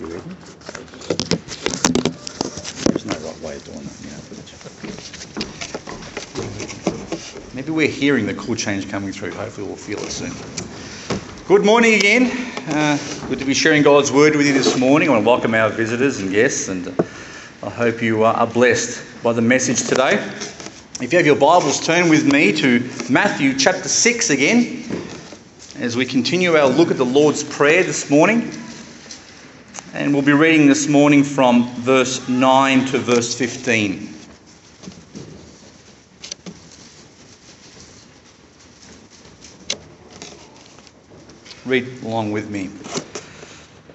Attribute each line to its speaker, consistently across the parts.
Speaker 1: you reckon? There's no right way of doing that, you know. Maybe we're hearing the cool change coming through. Hopefully, we'll feel it soon. Good morning again. Uh, good to be sharing God's word with you this morning. I want to welcome our visitors and guests, and I hope you are blessed by the message today. If you have your Bibles, turn with me to Matthew chapter 6 again as we continue our look at the Lord's Prayer this morning. And we'll be reading this morning from verse 9 to verse 15. Read along with me.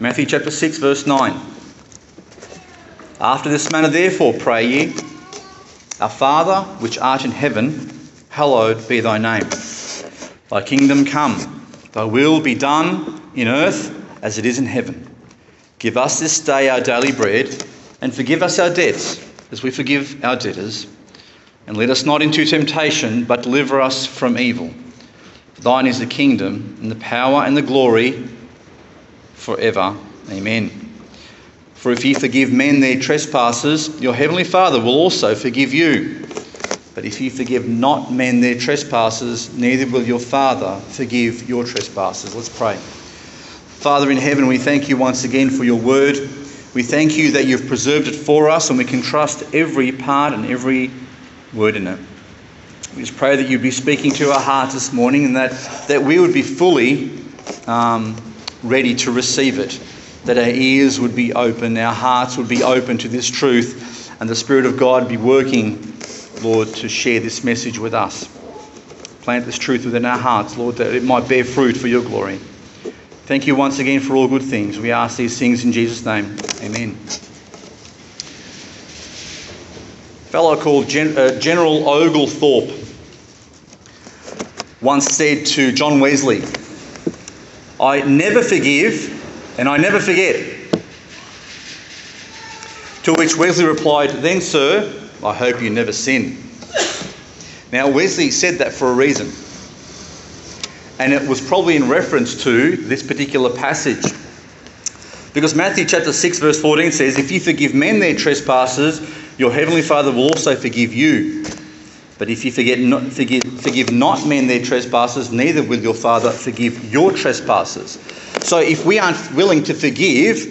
Speaker 1: Matthew chapter 6, verse 9. After this manner, therefore, pray ye, Our Father, which art in heaven, hallowed be thy name. Thy kingdom come, thy will be done in earth as it is in heaven. Give us this day our daily bread, and forgive us our debts as we forgive our debtors. And let us not into temptation, but deliver us from evil. Thine is the kingdom, and the power, and the glory forever. Amen. For if ye forgive men their trespasses, your heavenly Father will also forgive you. But if ye forgive not men their trespasses, neither will your Father forgive your trespasses. Let's pray. Father in heaven, we thank you once again for your word. We thank you that you've preserved it for us, and we can trust every part and every word in it. We just pray that you'd be speaking to our hearts this morning and that, that we would be fully um, ready to receive it, that our ears would be open, our hearts would be open to this truth, and the Spirit of God be working, Lord, to share this message with us. Plant this truth within our hearts, Lord, that it might bear fruit for your glory. Thank you once again for all good things. We ask these things in Jesus' name. Amen. A fellow called Gen- uh, General Oglethorpe once said to John Wesley, I never forgive and I never forget. To which Wesley replied, Then, sir, I hope you never sin. Now, Wesley said that for a reason. And it was probably in reference to this particular passage. Because Matthew chapter 6, verse 14 says, If you forgive men their trespasses, your heavenly Father will also forgive you. But if you forget not, forgive, forgive not men their trespasses, neither will your Father forgive your trespasses. So if we aren't willing to forgive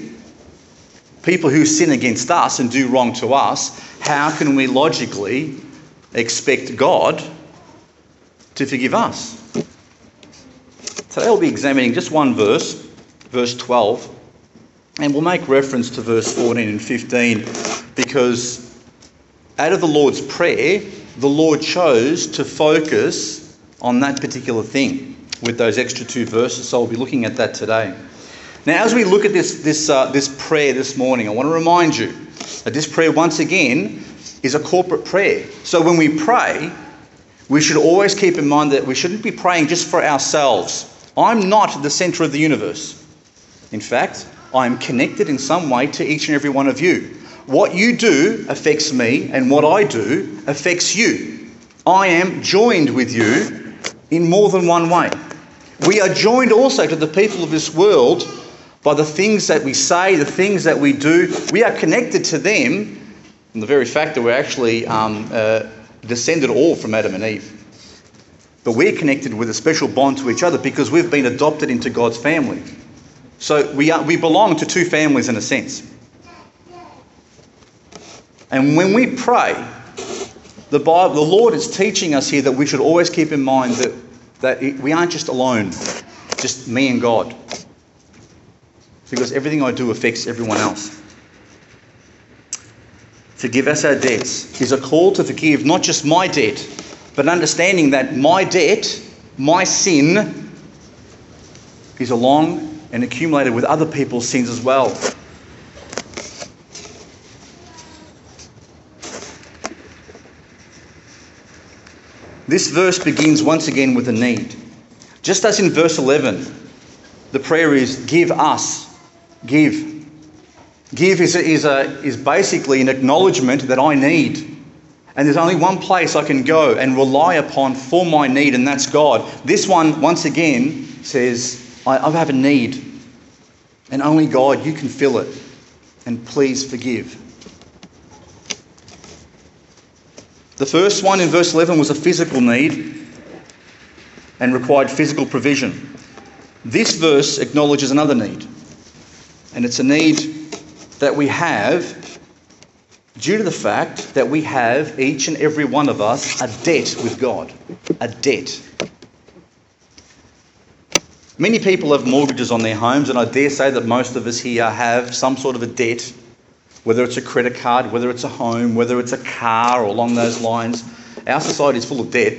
Speaker 1: people who sin against us and do wrong to us, how can we logically expect God to forgive us? Today we'll be examining just one verse, verse 12, and we'll make reference to verse 14 and 15 because out of the Lord's Prayer, the Lord chose to focus on that particular thing with those extra two verses. So we'll be looking at that today. Now, as we look at this, this, uh, this prayer this morning, I want to remind you that this prayer, once again, is a corporate prayer. So when we pray, we should always keep in mind that we shouldn't be praying just for ourselves. I'm not the center of the universe. In fact, I am connected in some way to each and every one of you. What you do affects me, and what I do affects you. I am joined with you in more than one way. We are joined also to the people of this world by the things that we say, the things that we do. We are connected to them in the very fact that we're actually um, uh, descended all from Adam and Eve. But we're connected with a special bond to each other because we've been adopted into God's family. So we, are, we belong to two families in a sense. And when we pray, the, Bible, the Lord is teaching us here that we should always keep in mind that, that we aren't just alone, just me and God. Because everything I do affects everyone else. Forgive us our debts is a call to forgive not just my debt, but understanding that my debt, my sin, is along and accumulated with other people's sins as well. This verse begins once again with a need. Just as in verse 11, the prayer is, Give us, give. Give is, a, is, a, is basically an acknowledgement that I need. And there's only one place I can go and rely upon for my need, and that's God. This one, once again, says, I, I have a need. And only God, you can fill it. And please forgive. The first one in verse 11 was a physical need and required physical provision. This verse acknowledges another need, and it's a need that we have due to the fact that we have, each and every one of us, a debt with God. A debt. Many people have mortgages on their homes, and I dare say that most of us here have some sort of a debt, whether it's a credit card, whether it's a home, whether it's a car, or along those lines. Our society is full of debt.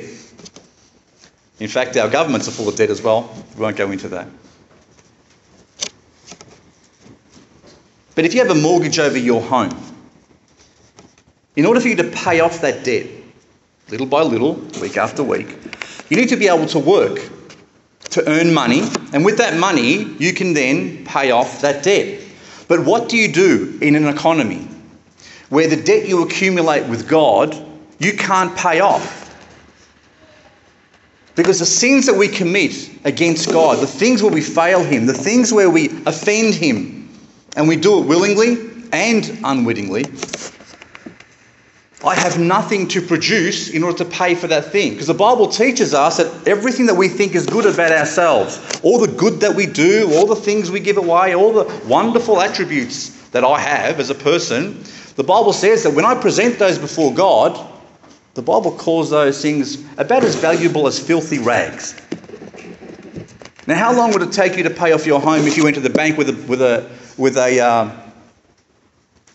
Speaker 1: In fact, our governments are full of debt as well. We won't go into that. But if you have a mortgage over your home, in order for you to pay off that debt, little by little, week after week, you need to be able to work to earn money, and with that money, you can then pay off that debt. But what do you do in an economy where the debt you accumulate with God, you can't pay off? Because the sins that we commit against God, the things where we fail Him, the things where we offend Him, and we do it willingly and unwittingly, I have nothing to produce in order to pay for that thing. Because the Bible teaches us that everything that we think is good about ourselves, all the good that we do, all the things we give away, all the wonderful attributes that I have as a person, the Bible says that when I present those before God, the Bible calls those things about as valuable as filthy rags. Now, how long would it take you to pay off your home if you went to the bank with a, with a, with a, uh,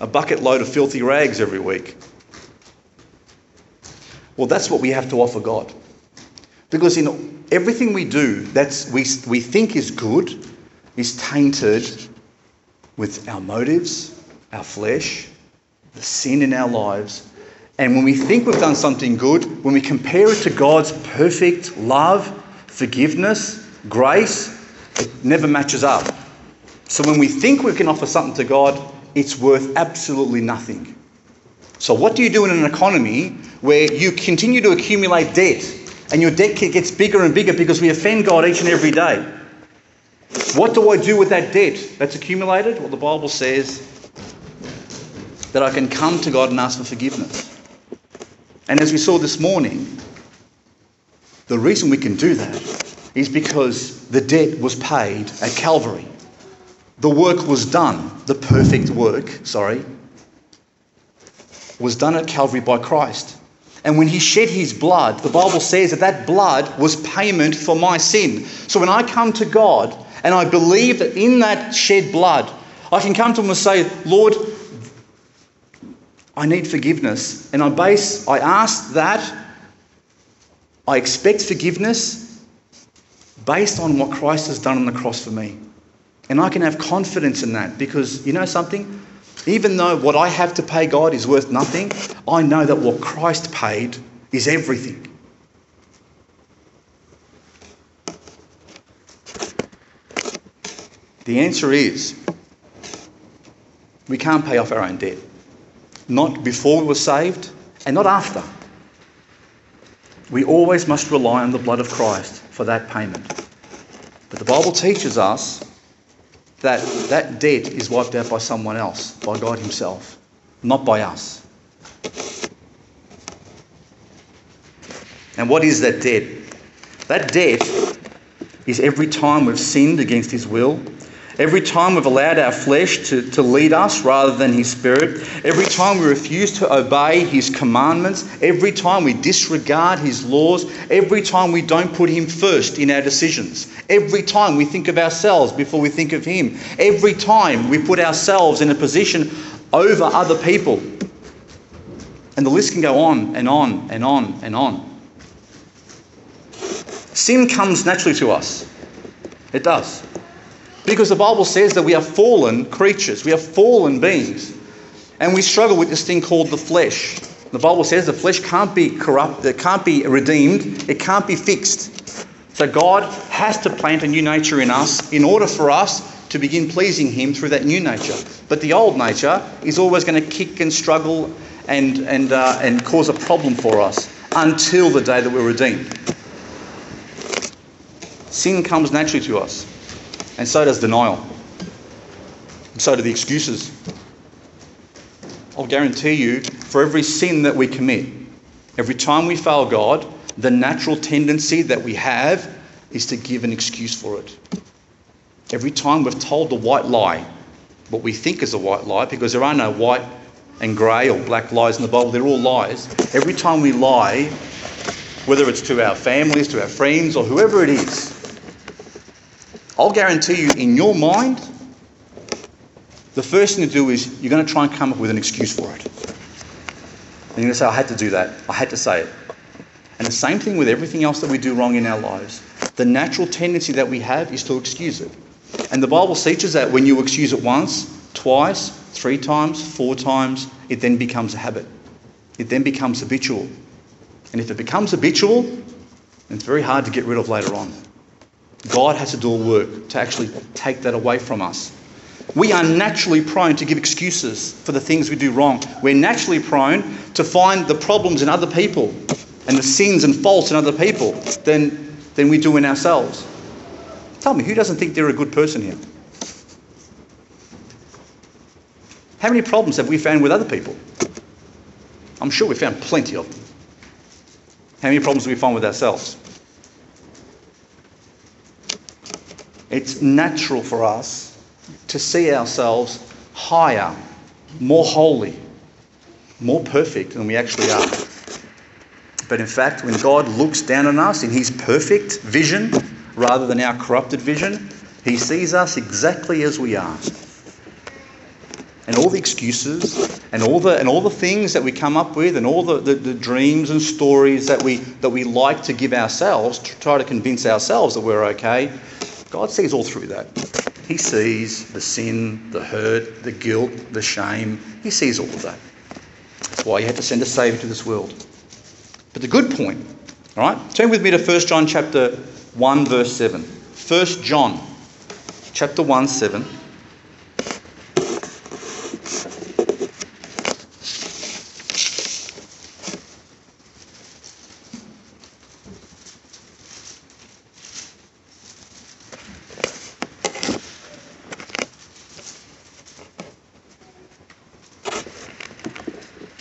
Speaker 1: a bucket load of filthy rags every week? Well, that's what we have to offer God. Because in everything we do, that's we, we think is good, is tainted with our motives, our flesh, the sin in our lives. And when we think we've done something good, when we compare it to God's perfect love, forgiveness, grace, it never matches up. So when we think we can offer something to God, it's worth absolutely nothing. So, what do you do in an economy where you continue to accumulate debt and your debt gets bigger and bigger because we offend God each and every day? What do I do with that debt that's accumulated? Well, the Bible says that I can come to God and ask for forgiveness. And as we saw this morning, the reason we can do that is because the debt was paid at Calvary. The work was done, the perfect work, sorry, was done at Calvary by Christ. And when he shed his blood, the Bible says that that blood was payment for my sin. So when I come to God and I believe that in that shed blood, I can come to him and say, Lord, I need forgiveness. And I base, I ask that, I expect forgiveness based on what Christ has done on the cross for me. And I can have confidence in that because you know something? Even though what I have to pay God is worth nothing, I know that what Christ paid is everything. The answer is we can't pay off our own debt. Not before we were saved and not after. We always must rely on the blood of Christ for that payment. But the Bible teaches us that that debt is wiped out by someone else, by God Himself, not by us. And what is that debt? That debt is every time we've sinned against His will, Every time we've allowed our flesh to, to lead us rather than His Spirit, every time we refuse to obey His commandments, every time we disregard His laws, every time we don't put Him first in our decisions, every time we think of ourselves before we think of Him, every time we put ourselves in a position over other people. And the list can go on and on and on and on. Sin comes naturally to us. It does. Because the Bible says that we are fallen creatures, we are fallen beings. And we struggle with this thing called the flesh. The Bible says the flesh can't be corrupt, it can't be redeemed, it can't be fixed. So God has to plant a new nature in us in order for us to begin pleasing Him through that new nature. But the old nature is always going to kick and struggle and, and, uh, and cause a problem for us until the day that we're redeemed. Sin comes naturally to us and so does denial. And so do the excuses. I'll guarantee you, for every sin that we commit, every time we fail God, the natural tendency that we have is to give an excuse for it. Every time we've told the white lie, what we think is a white lie, because there are no white and grey or black lies in the Bible, they're all lies. Every time we lie, whether it's to our families, to our friends, or whoever it is, I'll guarantee you, in your mind, the first thing to do is you're going to try and come up with an excuse for it. And you're going to say, I had to do that. I had to say it. And the same thing with everything else that we do wrong in our lives. The natural tendency that we have is to excuse it. And the Bible teaches that when you excuse it once, twice, three times, four times, it then becomes a habit. It then becomes habitual. And if it becomes habitual, it's very hard to get rid of later on. God has to do a work to actually take that away from us. We are naturally prone to give excuses for the things we do wrong. We're naturally prone to find the problems in other people and the sins and faults in other people than, than we do in ourselves. Tell me, who doesn't think they're a good person here? How many problems have we found with other people? I'm sure we found plenty of them. How many problems do we find with ourselves? It's natural for us to see ourselves higher, more holy, more perfect than we actually are. But in fact, when God looks down on us in His perfect vision rather than our corrupted vision, He sees us exactly as we are. And all the excuses and all the, and all the things that we come up with and all the, the, the dreams and stories that we, that we like to give ourselves to try to convince ourselves that we're okay, God sees all through that. He sees the sin, the hurt, the guilt, the shame. He sees all of that. That's why he had to send a Saviour to this world. But the good point, all right? Turn with me to 1 John chapter 1, verse 7. 1 John chapter 1, 7.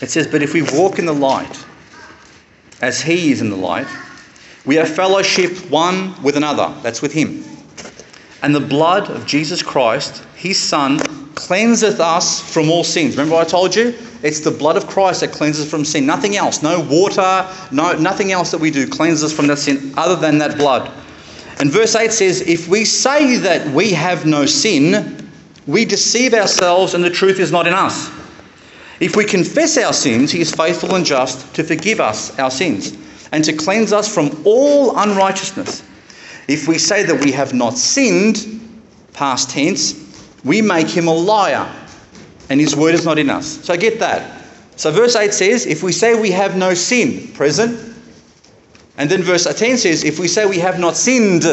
Speaker 1: It says, But if we walk in the light, as he is in the light, we have fellowship one with another. That's with him. And the blood of Jesus Christ, his Son, cleanseth us from all sins. Remember I told you? It's the blood of Christ that cleanses from sin. Nothing else. No water, no nothing else that we do cleanses us from that sin other than that blood. And verse 8 says, If we say that we have no sin, we deceive ourselves and the truth is not in us. If we confess our sins, he is faithful and just to forgive us our sins and to cleanse us from all unrighteousness. If we say that we have not sinned, past tense, we make him a liar and his word is not in us. So get that. So verse 8 says, if we say we have no sin, present. And then verse 10 says, if we say we have not sinned.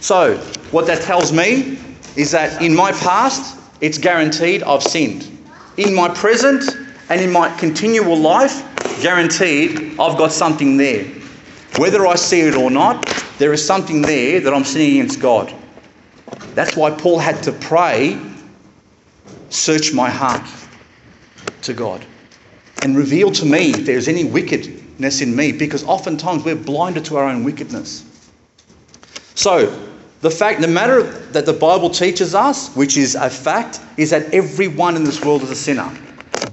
Speaker 1: So what that tells me is that in my past, it's guaranteed I've sinned in my present and in my continual life, guaranteed I've got something there. Whether I see it or not, there is something there that I'm sinning against God. That's why Paul had to pray, search my heart to God and reveal to me if there's any wickedness in me, because oftentimes we're blinded to our own wickedness. So, the fact, the matter that the Bible teaches us, which is a fact, is that everyone in this world is a sinner.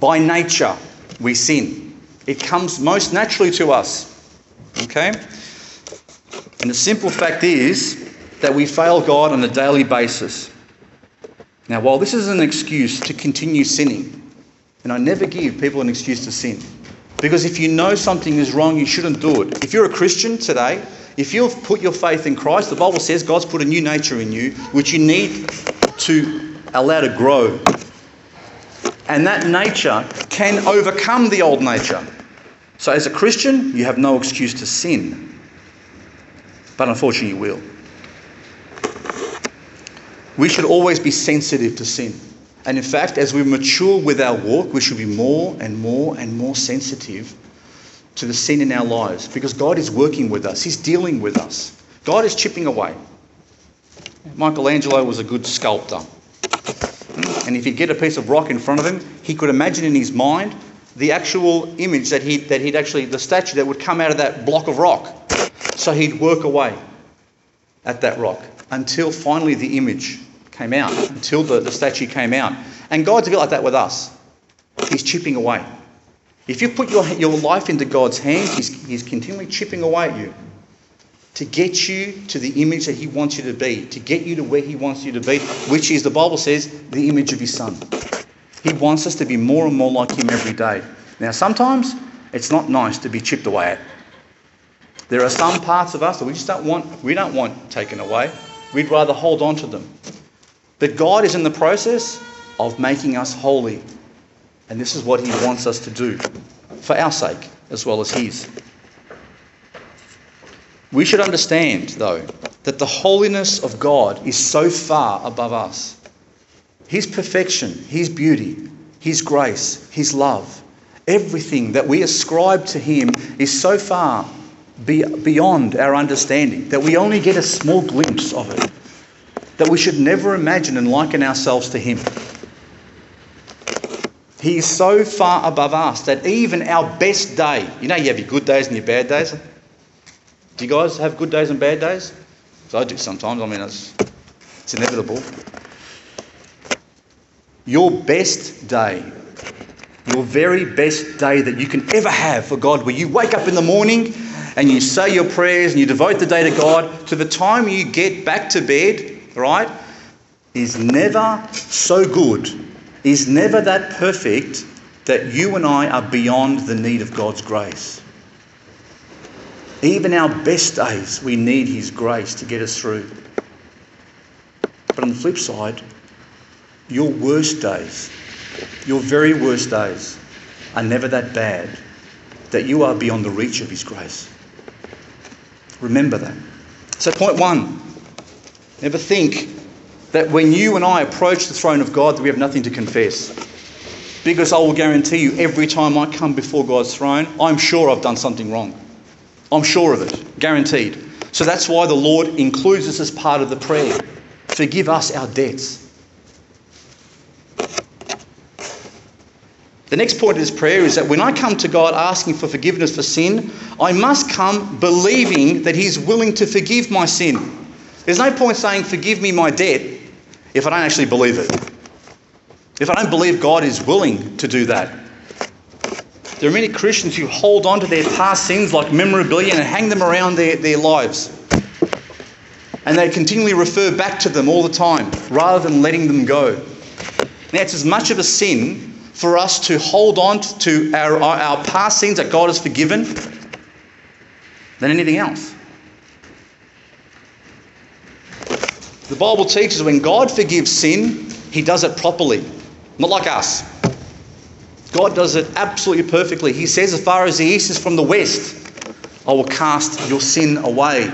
Speaker 1: By nature, we sin. It comes most naturally to us. Okay? And the simple fact is that we fail God on a daily basis. Now, while this is an excuse to continue sinning, and I never give people an excuse to sin, because if you know something is wrong, you shouldn't do it. If you're a Christian today, if you've put your faith in Christ, the Bible says God's put a new nature in you, which you need to allow to grow. And that nature can overcome the old nature. So, as a Christian, you have no excuse to sin. But unfortunately, you will. We should always be sensitive to sin. And in fact, as we mature with our walk, we should be more and more and more sensitive to the sin in our lives because God is working with us, He's dealing with us. God is chipping away. Michelangelo was a good sculptor. and if he'd get a piece of rock in front of him, he could imagine in his mind the actual image that he that he'd actually the statue that would come out of that block of rock. So he'd work away at that rock until finally the image came out, until the, the statue came out. And God's a bit like that with us. He's chipping away. If you put your, your life into God's hands, he's, he's continually chipping away at you to get you to the image that He wants you to be, to get you to where He wants you to be, which is, the Bible says, the image of His Son. He wants us to be more and more like Him every day. Now, sometimes it's not nice to be chipped away at. There are some parts of us that we just don't want, we don't want taken away. We'd rather hold on to them. But God is in the process of making us holy. And this is what He wants us to do for our sake as well as His. We should understand, though, that the holiness of God is so far above us. His perfection, His beauty, His grace, His love, everything that we ascribe to Him is so far beyond our understanding that we only get a small glimpse of it. That we should never imagine and liken ourselves to Him. He is so far above us that even our best day, you know, you have your good days and your bad days. Do you guys have good days and bad days? Because I do sometimes. I mean, it's, it's inevitable. Your best day, your very best day that you can ever have for God, where you wake up in the morning and you say your prayers and you devote the day to God, to the time you get back to bed, right, is never so good, is never that perfect that you and I are beyond the need of God's grace. Even our best days, we need His grace to get us through. But on the flip side, your worst days, your very worst days, are never that bad that you are beyond the reach of His grace. Remember that. So, point one never think that when you and I approach the throne of God that we have nothing to confess. Because I will guarantee you, every time I come before God's throne, I'm sure I've done something wrong. I'm sure of it, guaranteed. So that's why the Lord includes this as part of the prayer. Forgive us our debts. The next point of this prayer is that when I come to God asking for forgiveness for sin, I must come believing that He's willing to forgive my sin. There's no point saying, Forgive me my debt, if I don't actually believe it. If I don't believe God is willing to do that. There are many Christians who hold on to their past sins like memorabilia and hang them around their, their lives. And they continually refer back to them all the time rather than letting them go. Now, it's as much of a sin for us to hold on to our, our past sins that God has forgiven than anything else. The Bible teaches when God forgives sin, He does it properly, not like us. God does it absolutely perfectly. He says, As far as the east is from the west, I will cast your sin away.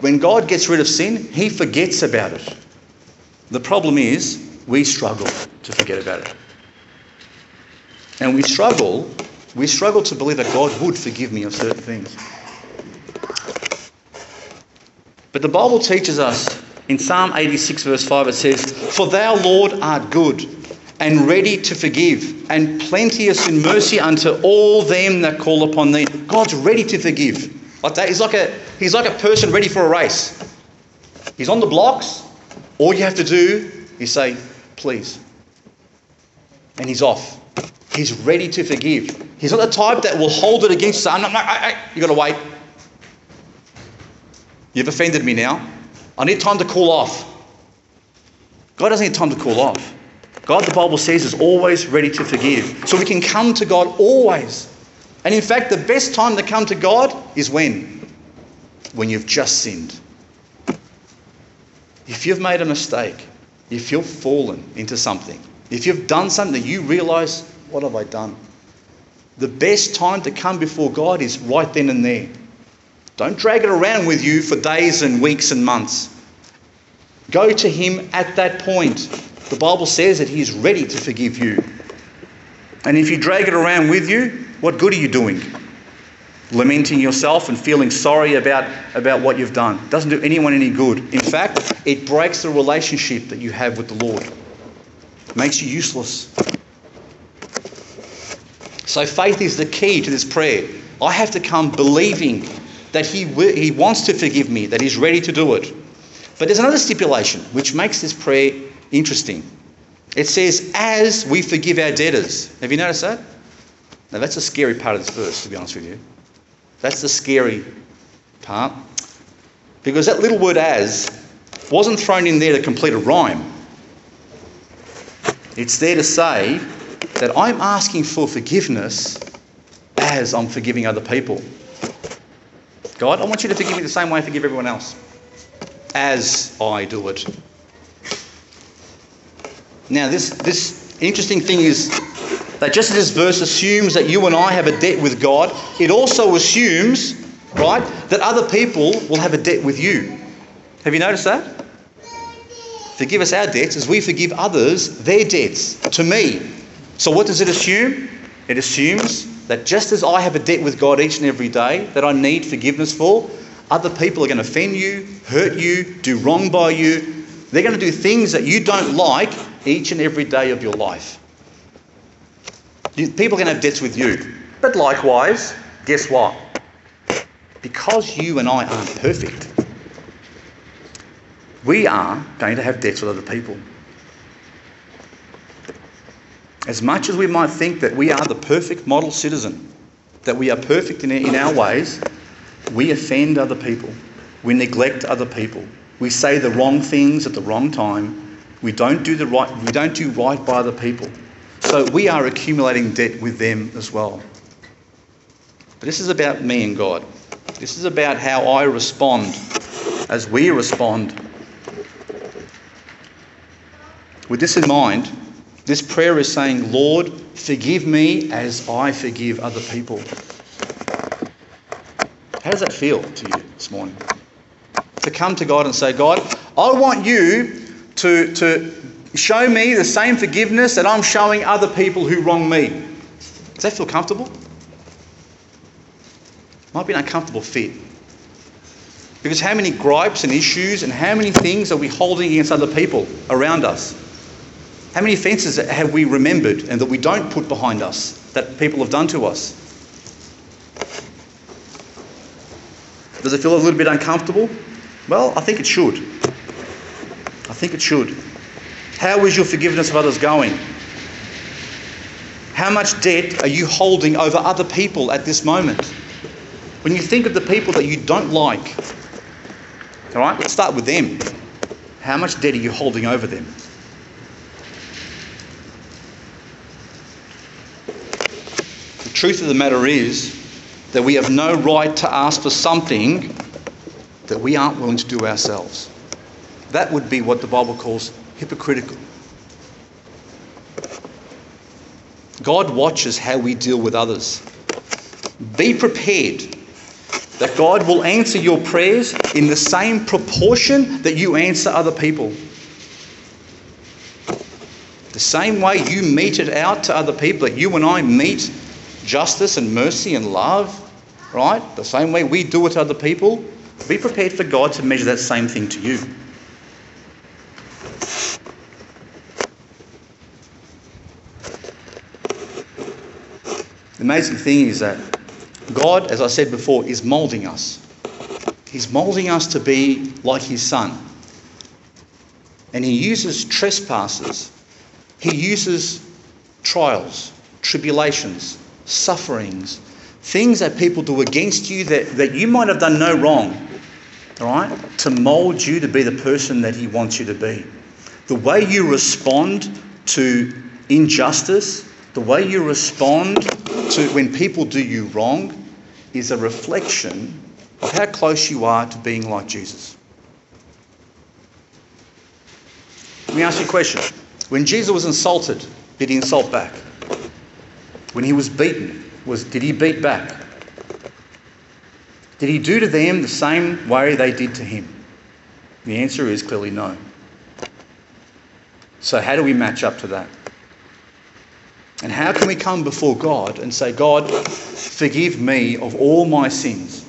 Speaker 1: When God gets rid of sin, He forgets about it. The problem is, we struggle to forget about it. And we struggle, we struggle to believe that God would forgive me of certain things. But the Bible teaches us in Psalm 86, verse 5, it says, For thou, Lord, art good and ready to forgive, and plenteous in mercy unto all them that call upon thee. God's ready to forgive. Like that. He's like a he's like a person ready for a race. He's on the blocks. All you have to do is say, please. And he's off. He's ready to forgive. He's not the type that will hold it against you. No, no, no, you got to wait. You've offended me now. I need time to cool off. God doesn't need time to cool off. God, the Bible says, is always ready to forgive. So we can come to God always. And in fact, the best time to come to God is when? When you've just sinned. If you've made a mistake, if you've fallen into something, if you've done something that you realize, what have I done? The best time to come before God is right then and there. Don't drag it around with you for days and weeks and months. Go to Him at that point. The Bible says that He is ready to forgive you. And if you drag it around with you, what good are you doing? lamenting yourself and feeling sorry about, about what you've done. It doesn't do anyone any good. In fact, it breaks the relationship that you have with the Lord. It makes you useless. So faith is the key to this prayer. I have to come believing that he, he wants to forgive me, that he's ready to do it. But there's another stipulation which makes this prayer interesting. It says, as we forgive our debtors. Have you noticed that? Now, that's a scary part of this verse, to be honest with you. That's the scary part. Because that little word as wasn't thrown in there to complete a rhyme. It's there to say that I'm asking for forgiveness as I'm forgiving other people. God, I want you to forgive me the same way I forgive everyone else, as I do it. Now, this, this interesting thing is that just as this verse assumes that you and I have a debt with God, it also assumes, right, that other people will have a debt with you. Have you noticed that? Forgive us our debts as we forgive others their debts to me. So, what does it assume? It assumes that just as I have a debt with God each and every day that I need forgiveness for, other people are going to offend you, hurt you, do wrong by you. They're going to do things that you don't like each and every day of your life. People are going to have debts with you. But likewise, guess what? Because you and I aren't perfect, we are going to have debts with other people. As much as we might think that we are the perfect model citizen, that we are perfect in, in our ways, we offend other people. We neglect other people. We say the wrong things at the wrong time. We don't do the right we don't do right by other people. So we are accumulating debt with them as well. But this is about me and God. This is about how I respond as we respond. With this in mind, this prayer is saying, Lord, forgive me as I forgive other people. How does that feel to you this morning? To come to God and say, God, I want you to, to show me the same forgiveness that I'm showing other people who wrong me. Does that feel comfortable? Might be an uncomfortable fit. Because how many gripes and issues and how many things are we holding against other people around us? How many offences have we remembered and that we don't put behind us that people have done to us? Does it feel a little bit uncomfortable? Well, I think it should. I think it should. How is your forgiveness of others going? How much debt are you holding over other people at this moment? When you think of the people that you don't like, all right, let's start with them. How much debt are you holding over them? Truth of the matter is that we have no right to ask for something that we aren't willing to do ourselves. That would be what the Bible calls hypocritical. God watches how we deal with others. Be prepared that God will answer your prayers in the same proportion that you answer other people. The same way you mete it out to other people, that you and I meet justice and mercy and love, right? The same way we do it to other people, be prepared for God to measure that same thing to you. The amazing thing is that God, as I said before, is moulding us. He's moulding us to be like His Son. And He uses trespasses, He uses trials, tribulations, sufferings, things that people do against you that, that you might have done no wrong, right? to mould you to be the person that He wants you to be. The way you respond to injustice, the way you respond to when people do you wrong, is a reflection of how close you are to being like Jesus. Let me ask you a question. When Jesus was insulted, did he insult back? When he was beaten, was did he beat back? Did he do to them the same way they did to him? The answer is clearly no. So, how do we match up to that? And how can we come before God and say, God, forgive me of all my sins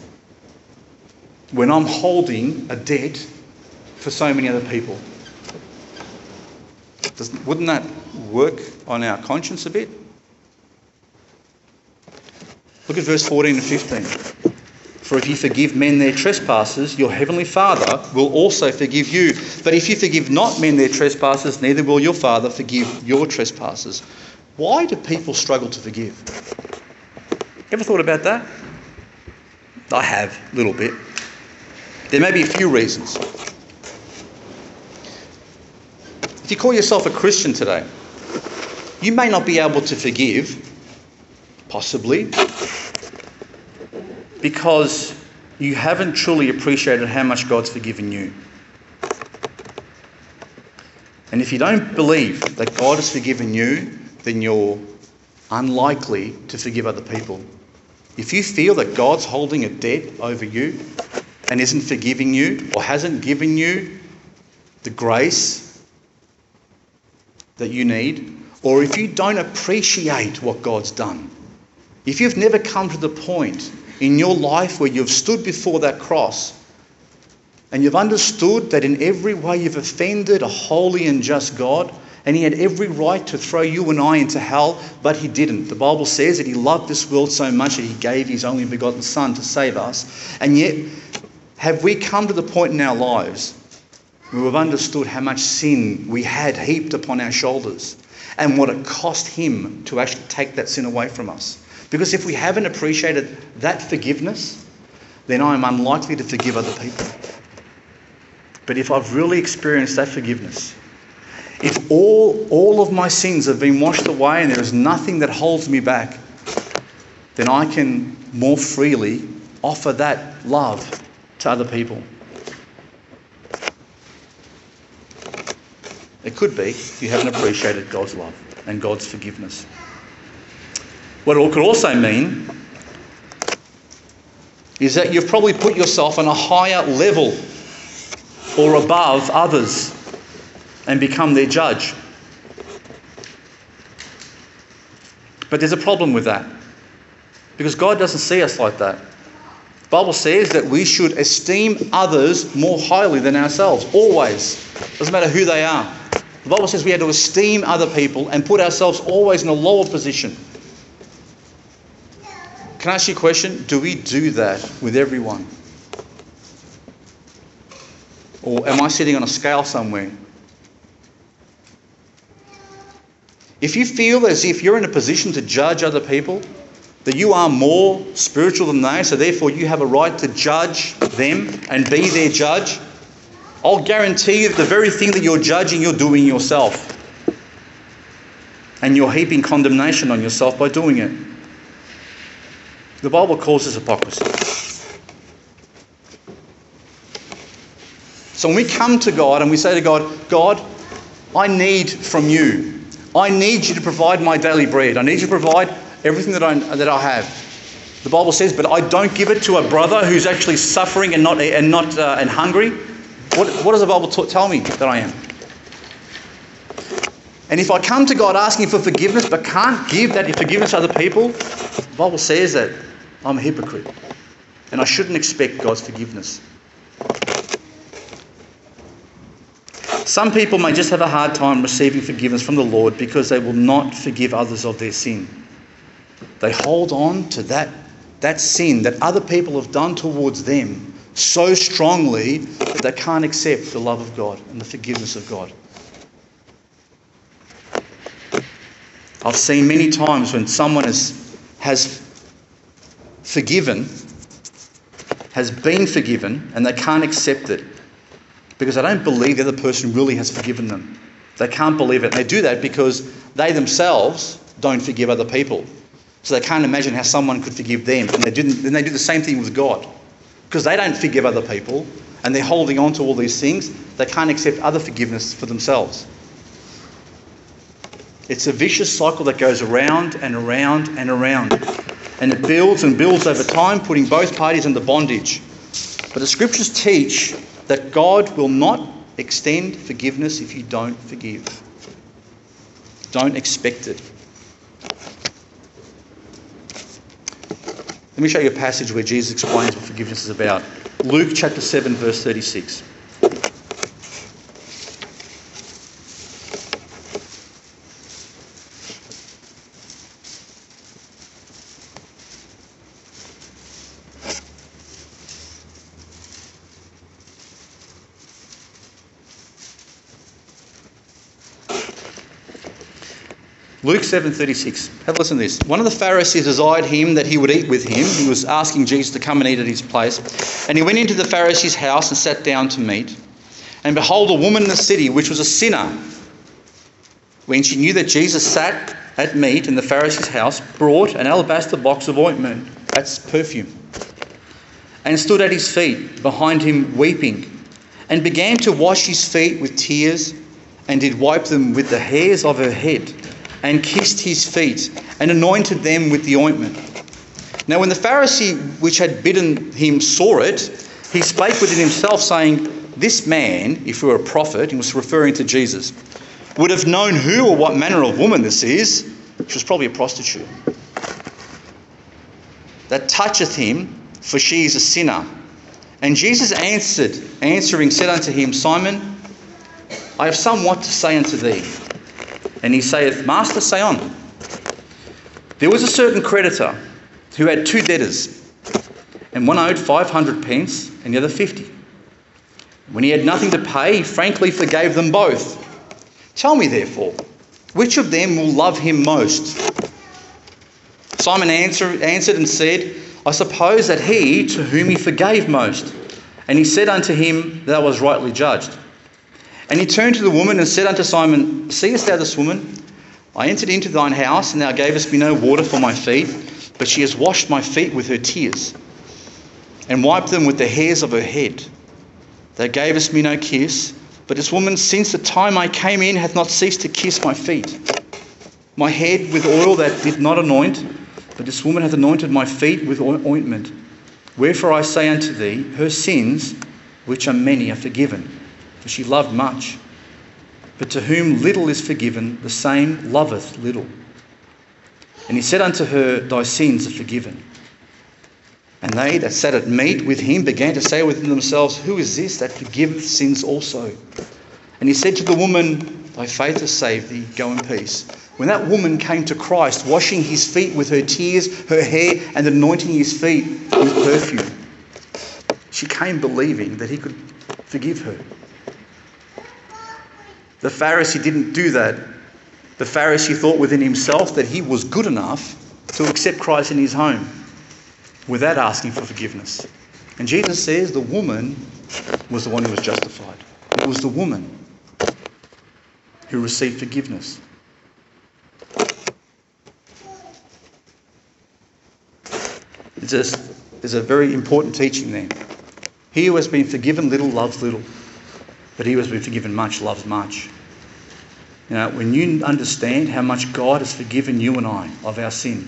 Speaker 1: when I'm holding a debt for so many other people? Doesn't, wouldn't that work on our conscience a bit? Look at verse 14 and 15. For if you forgive men their trespasses, your heavenly Father will also forgive you. But if you forgive not men their trespasses, neither will your Father forgive your trespasses. Why do people struggle to forgive? Ever thought about that? I have, a little bit. There may be a few reasons. If you call yourself a Christian today, you may not be able to forgive, possibly, because you haven't truly appreciated how much God's forgiven you. And if you don't believe that God has forgiven you, then you're unlikely to forgive other people. If you feel that God's holding a debt over you and isn't forgiving you or hasn't given you the grace that you need, or if you don't appreciate what God's done, if you've never come to the point in your life where you've stood before that cross and you've understood that in every way you've offended a holy and just God, and he had every right to throw you and I into hell, but he didn't. The Bible says that he loved this world so much that he gave his only begotten Son to save us. And yet, have we come to the point in our lives where we've understood how much sin we had heaped upon our shoulders and what it cost him to actually take that sin away from us? Because if we haven't appreciated that forgiveness, then I am unlikely to forgive other people. But if I've really experienced that forgiveness, if all, all of my sins have been washed away and there is nothing that holds me back, then I can more freely offer that love to other people. It could be you haven't appreciated God's love and God's forgiveness. What it could also mean is that you've probably put yourself on a higher level or above others and become their judge. But there's a problem with that because God doesn't see us like that. The Bible says that we should esteem others more highly than ourselves, always. Doesn't matter who they are. The Bible says we have to esteem other people and put ourselves always in a lower position. Can I ask you a question? Do we do that with everyone? Or am I sitting on a scale somewhere? If you feel as if you're in a position to judge other people, that you are more spiritual than they, so therefore you have a right to judge them and be their judge, I'll guarantee you the very thing that you're judging, you're doing yourself. And you're heaping condemnation on yourself by doing it. The Bible calls this hypocrisy. So when we come to God and we say to God, God, I need from you. I need you to provide my daily bread. I need you to provide everything that I, that I have. The Bible says, but I don't give it to a brother who's actually suffering and not, and not uh, and hungry. What, what does the Bible t- tell me that I am? And if I come to God asking for forgiveness but can't give that forgiveness to other people, the Bible says that I'm a hypocrite. And I shouldn't expect God's forgiveness. Some people may just have a hard time receiving forgiveness from the Lord because they will not forgive others of their sin. They hold on to that, that sin that other people have done towards them so strongly that they can't accept the love of God and the forgiveness of God. I've seen many times when someone has, has forgiven, has been forgiven, and they can't accept it because they don't believe the other person really has forgiven them. They can't believe it. And they do that because they themselves don't forgive other people. So they can't imagine how someone could forgive them. And they, didn't, and they do the same thing with God. Because they don't forgive other people and they're holding on to all these things, they can't accept other forgiveness for themselves. It's a vicious cycle that goes around and around and around. And it builds and builds over time, putting both parties under bondage. But the scriptures teach that God will not extend forgiveness if you don't forgive. Don't expect it. Let me show you a passage where Jesus explains what forgiveness is about. Luke chapter 7, verse 36. Luke 7:36. Have a listen to this. One of the Pharisees desired him that he would eat with him. He was asking Jesus to come and eat at his place. And he went into the Pharisee's house and sat down to meat. And behold, a woman in the city, which was a sinner, when she knew that Jesus sat at meat in the Pharisee's house, brought an alabaster box of ointment, that's perfume, and stood at his feet behind him weeping, and began to wash his feet with tears, and did wipe them with the hairs of her head and kissed his feet, and anointed them with the ointment. Now, when the Pharisee which had bidden him saw it, he spake within himself, saying, This man, if he were a prophet, he was referring to Jesus, would have known who or what manner of woman this is. She was probably a prostitute. That toucheth him, for she is a sinner. And Jesus answered, answering, said unto him, Simon, I have somewhat to say unto thee. And he saith, Master, say on. There was a certain creditor who had two debtors, and one owed 500 pence and the other 50. When he had nothing to pay, he frankly forgave them both. Tell me, therefore, which of them will love him most? Simon answer, answered and said, I suppose that he to whom he forgave most. And he said unto him, Thou was rightly judged. And he turned to the woman and said unto Simon, Seest thou this woman? I entered into thine house, and thou gavest me no water for my feet, but she has washed my feet with her tears, and wiped them with the hairs of her head. Thou gavest me no kiss, but this woman, since the time I came in, hath not ceased to kiss my feet. My head with oil that did not anoint, but this woman hath anointed my feet with ointment. Wherefore I say unto thee, her sins, which are many, are forgiven for she loved much. But to whom little is forgiven, the same loveth little. And he said unto her, Thy sins are forgiven. And they that sat at meat with him began to say within themselves, Who is this that forgiveth sins also? And he said to the woman, Thy faith has saved thee, go in peace. When that woman came to Christ, washing his feet with her tears, her hair, and anointing his feet with perfume, she came believing that he could forgive her. The Pharisee didn't do that. The Pharisee thought within himself that he was good enough to accept Christ in his home without asking for forgiveness. And Jesus says the woman was the one who was justified. It was the woman who received forgiveness. There's a, very important teaching there. He who has been forgiven little loves little. But he who has been forgiven much loves much. You know, when you understand how much God has forgiven you and I of our sin,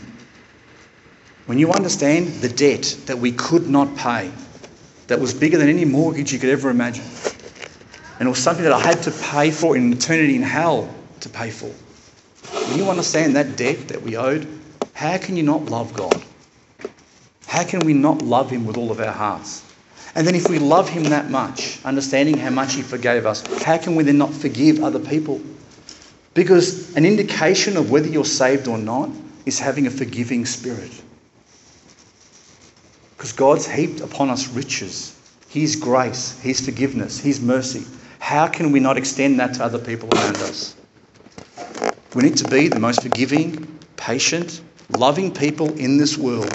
Speaker 1: when you understand the debt that we could not pay, that was bigger than any mortgage you could ever imagine, and it was something that I had to pay for in eternity in hell to pay for. When you understand that debt that we owed, how can you not love God? How can we not love Him with all of our hearts? And then, if we love Him that much, understanding how much He forgave us, how can we then not forgive other people? Because an indication of whether you're saved or not is having a forgiving spirit. Because God's heaped upon us riches His grace, His forgiveness, His mercy. How can we not extend that to other people around us? We need to be the most forgiving, patient, loving people in this world.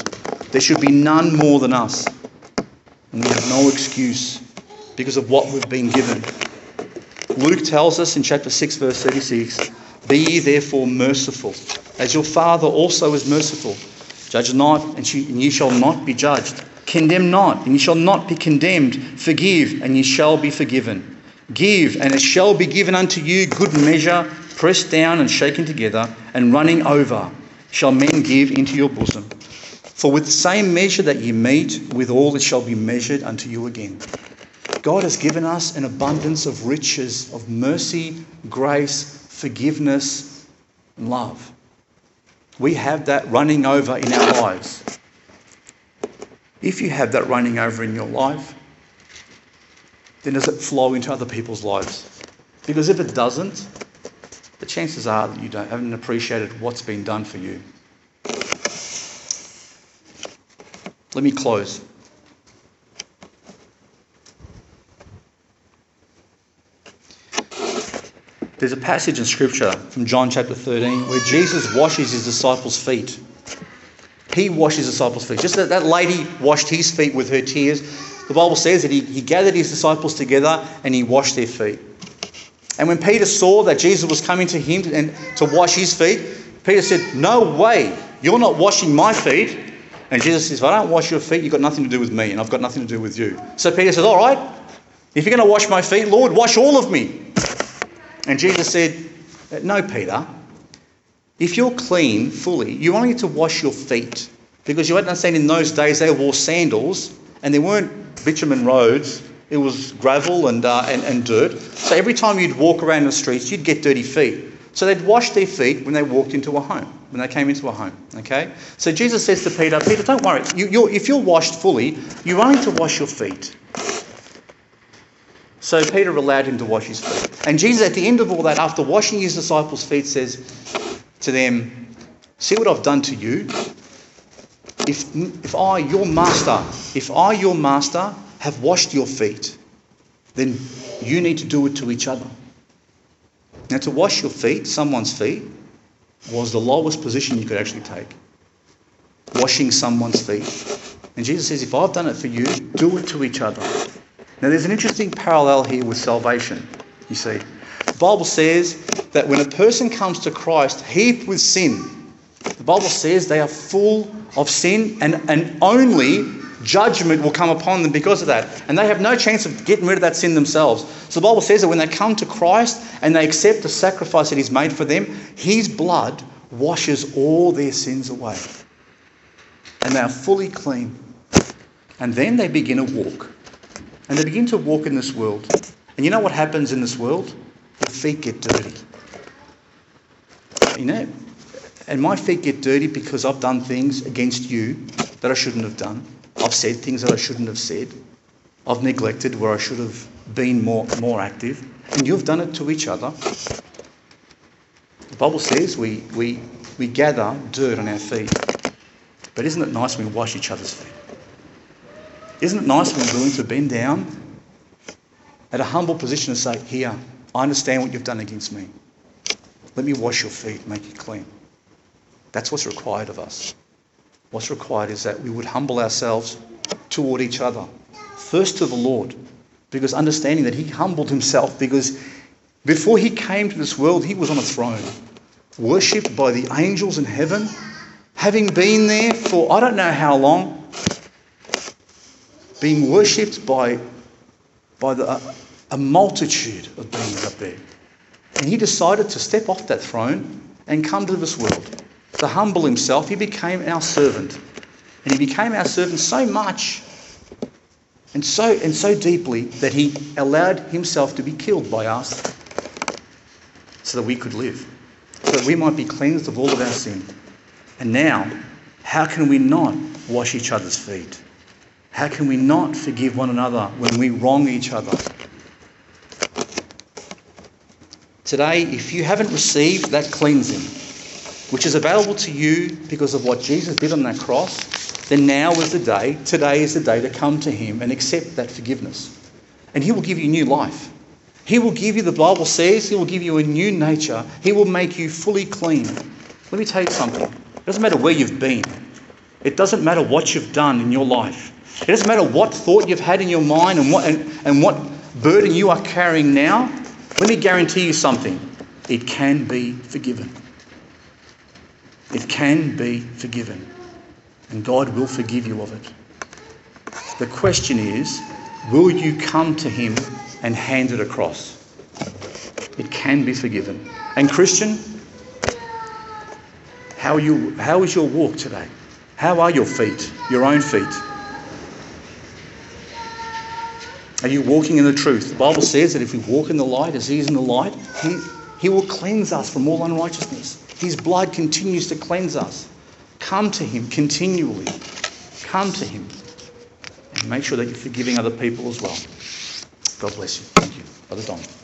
Speaker 1: There should be none more than us. And we have no excuse because of what we've been given. Luke tells us in chapter 6, verse 36 Be ye therefore merciful, as your Father also is merciful. Judge not, and ye shall not be judged. Condemn not, and ye shall not be condemned. Forgive, and ye shall be forgiven. Give, and it shall be given unto you good measure, pressed down and shaken together, and running over, shall men give into your bosom. For with the same measure that ye mete, withal it shall be measured unto you again. God has given us an abundance of riches, of mercy, grace, forgiveness, and love. We have that running over in our lives. If you have that running over in your life, then does it flow into other people's lives? Because if it doesn't, the chances are that you don't, haven't appreciated what's been done for you. Let me close. There's a passage in Scripture from John chapter 13 where Jesus washes his disciples' feet. He washes his disciples' feet. Just that that lady washed his feet with her tears. The Bible says that he, he gathered his disciples together and he washed their feet. And when Peter saw that Jesus was coming to him and to wash his feet, Peter said, No way, you're not washing my feet. And Jesus says, If I don't wash your feet, you've got nothing to do with me, and I've got nothing to do with you. So Peter says, All right, if you're going to wash my feet, Lord, wash all of me. And Jesus said, No, Peter. If you're clean fully, you only need to wash your feet. Because you understand in those days they wore sandals and there weren't bitumen roads, it was gravel and, uh, and, and dirt. So every time you'd walk around the streets, you'd get dirty feet. So they'd wash their feet when they walked into a home, when they came into a home. Okay? So Jesus says to Peter, Peter, don't worry. You, if you're washed fully, you only to wash your feet. So Peter allowed him to wash his feet. And Jesus, at the end of all that, after washing his disciples' feet, says to them, See what I've done to you? If, if I, your master, if I, your master, have washed your feet, then you need to do it to each other. Now, to wash your feet, someone's feet, was the lowest position you could actually take. Washing someone's feet. And Jesus says, if I've done it for you, do it to each other. Now, there's an interesting parallel here with salvation, you see. The Bible says that when a person comes to Christ heaped with sin, the Bible says they are full of sin and, and only judgment will come upon them because of that. And they have no chance of getting rid of that sin themselves. So the Bible says that when they come to Christ and they accept the sacrifice that He's made for them, His blood washes all their sins away. And they are fully clean. And then they begin a walk. And they begin to walk in this world. And you know what happens in this world? Your feet get dirty. You know? And my feet get dirty because I've done things against you that I shouldn't have done. I've said things that I shouldn't have said. I've neglected where I should have been more, more active. And you've done it to each other. The Bible says we, we, we gather dirt on our feet. But isn't it nice when we wash each other's feet? Isn't it nice when we're willing to bend down at a humble position and say, Here, I understand what you've done against me. Let me wash your feet, make you clean. That's what's required of us. What's required is that we would humble ourselves toward each other. First to the Lord, because understanding that He humbled Himself, because before He came to this world, He was on a throne, worshipped by the angels in heaven, having been there for I don't know how long, being worshipped by, by the, a, multitude of beings up there. And he decided to step off that throne and come to this world. To humble himself, he became our servant. And he became our servant so much and so, and so deeply that he allowed himself to be killed by us so that we could live, so that we might be cleansed of all of our sin. And now, how can we not wash each other's feet? How can we not forgive one another when we wrong each other? Today, if you haven't received that cleansing, which is available to you because of what Jesus did on that cross, then now is the day, today is the day to come to Him and accept that forgiveness. And He will give you new life. He will give you, the Bible says, He will give you a new nature. He will make you fully clean. Let me tell you something. It doesn't matter where you've been, it doesn't matter what you've done in your life. It doesn't matter what thought you've had in your mind and what, and, and what burden you are carrying now. Let me guarantee you something it can be forgiven. It can be forgiven. And God will forgive you of it. The question is will you come to Him and hand it across? It can be forgiven. And, Christian, how, you, how is your walk today? How are your feet, your own feet? Are you walking in the truth? The Bible says that if we walk in the light as He is in the light, He, he will cleanse us from all unrighteousness. His blood continues to cleanse us. Come to Him continually. Come to Him. And make sure that you're forgiving other people as well. God bless you. Thank you. Brother Don.